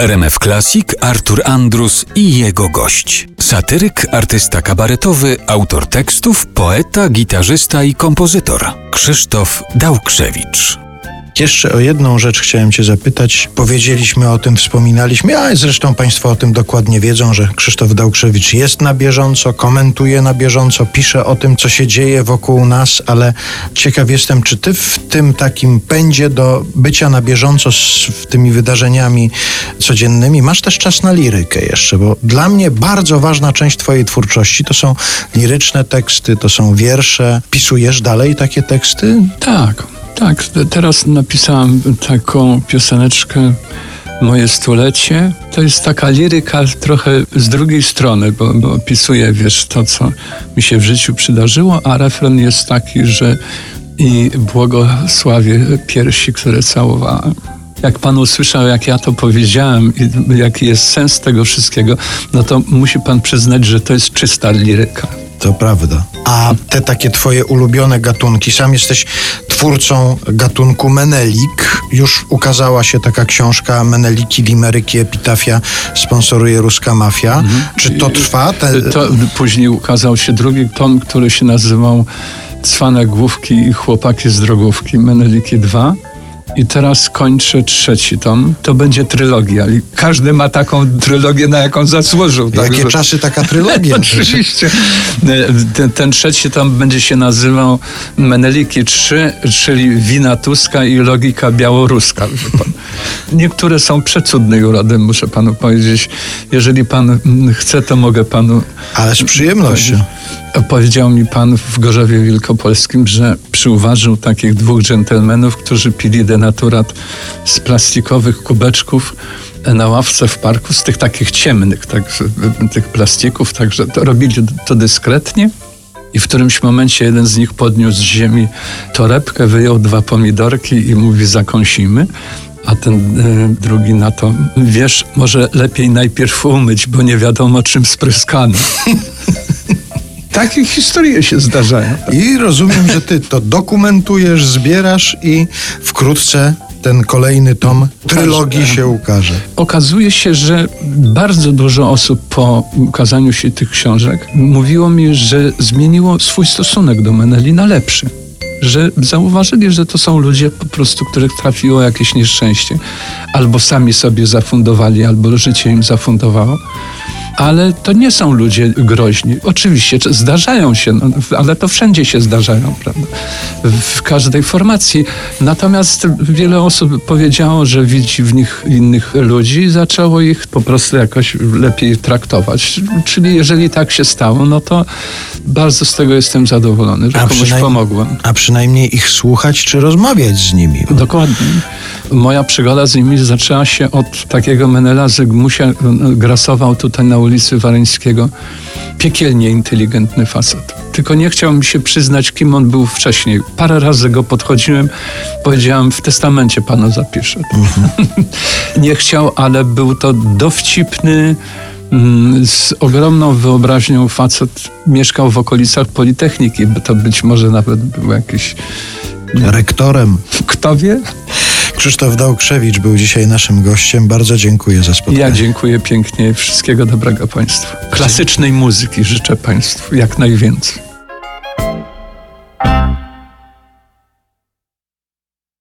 RMF Classic Artur Andrus i jego gość. Satyryk, artysta kabaretowy, autor tekstów, poeta, gitarzysta i kompozytor Krzysztof Dałkrzewicz. Jeszcze o jedną rzecz chciałem Cię zapytać. Powiedzieliśmy o tym, wspominaliśmy, a zresztą Państwo o tym dokładnie wiedzą, że Krzysztof Dałkrzewicz jest na bieżąco, komentuje na bieżąco, pisze o tym, co się dzieje wokół nas, ale ciekaw jestem, czy Ty w tym takim pędzie do bycia na bieżąco z tymi wydarzeniami codziennymi masz też czas na lirykę jeszcze, bo dla mnie bardzo ważna część Twojej twórczości to są liryczne teksty, to są wiersze. Pisujesz dalej takie teksty? Tak. Tak, teraz napisałam taką pioseneczkę Moje stulecie. To jest taka liryka trochę z drugiej strony, bo, bo opisuję, wiesz, to, co mi się w życiu przydarzyło, a refren jest taki, że i błogosławię piersi, które całowałem. Jak pan usłyszał, jak ja to powiedziałem i jaki jest sens tego wszystkiego, no to musi pan przyznać, że to jest czysta liryka. To prawda. A te takie twoje ulubione gatunki, sam jesteś twórcą gatunku Menelik. Już ukazała się taka książka Meneliki, Limeryki, Epitafia, sponsoruje ruska mafia. Mhm. Czy to trwa? Te... To, później ukazał się drugi tom, który się nazywał Cwane główki i chłopaki z drogówki, Meneliki 2. I teraz kończę trzeci tom. To będzie trylogia. Każdy ma taką trylogię, na jaką zasłużył. Tak? Jakie czasy taka trylogia? Oczywiście. Ten, ten, trzeci tom będzie się nazywał Meneliki 3, czyli wina Tuska i logika białoruska. Niektóre są przecudnej urody, muszę panu powiedzieć. Jeżeli pan chce, to mogę panu... Ale z przyjemnością. Powiedział mi pan w Gorzowie Wielkopolskim, że przyuważył takich dwóch dżentelmenów, którzy pili denaturat z plastikowych kubeczków na ławce w parku, z tych takich ciemnych, tak, tych plastików, także to robili to dyskretnie. I w którymś momencie jeden z nich podniósł z ziemi torebkę, wyjął dwa pomidorki i mówi zakąsimy. A ten y, drugi na to, wiesz, może lepiej najpierw umyć, bo nie wiadomo czym spryskano. Takie historie się zdarzają. I rozumiem, że ty to dokumentujesz, zbierasz i wkrótce ten kolejny tom trylogii się ukaże. Okazuje się, że bardzo dużo osób po ukazaniu się tych książek mówiło mi, że zmieniło swój stosunek do Meneli na lepszy. Że zauważyli, że to są ludzie po prostu, których trafiło jakieś nieszczęście. Albo sami sobie zafundowali, albo życie im zafundowało ale to nie są ludzie groźni. Oczywiście zdarzają się, no, ale to wszędzie się zdarzają, prawda? W każdej formacji. Natomiast wiele osób powiedziało, że widzi w nich innych ludzi i zaczęło ich po prostu jakoś lepiej traktować. Czyli jeżeli tak się stało, no to bardzo z tego jestem zadowolony, że a komuś pomogłem. A przynajmniej ich słuchać czy rozmawiać z nimi. Dokładnie. Moja przygoda z nimi zaczęła się od takiego Menela Zygmusia, grasował tutaj na ulicy Wareńskiego. Piekielnie inteligentny facet. Tylko nie chciał mi się przyznać, kim on był wcześniej. Parę razy go podchodziłem, powiedziałem, w testamencie panu zapiszę. Mhm. nie chciał, ale był to dowcipny, mm, z ogromną wyobraźnią facet. Mieszkał w okolicach Politechniki, by to być może nawet był jakiś... Rektorem. Kto wie? Krzysztof Dałkrzewicz był dzisiaj naszym gościem. Bardzo dziękuję za spotkanie. Ja dziękuję pięknie. Wszystkiego dobrego Państwu. Klasycznej muzyki życzę Państwu jak najwięcej.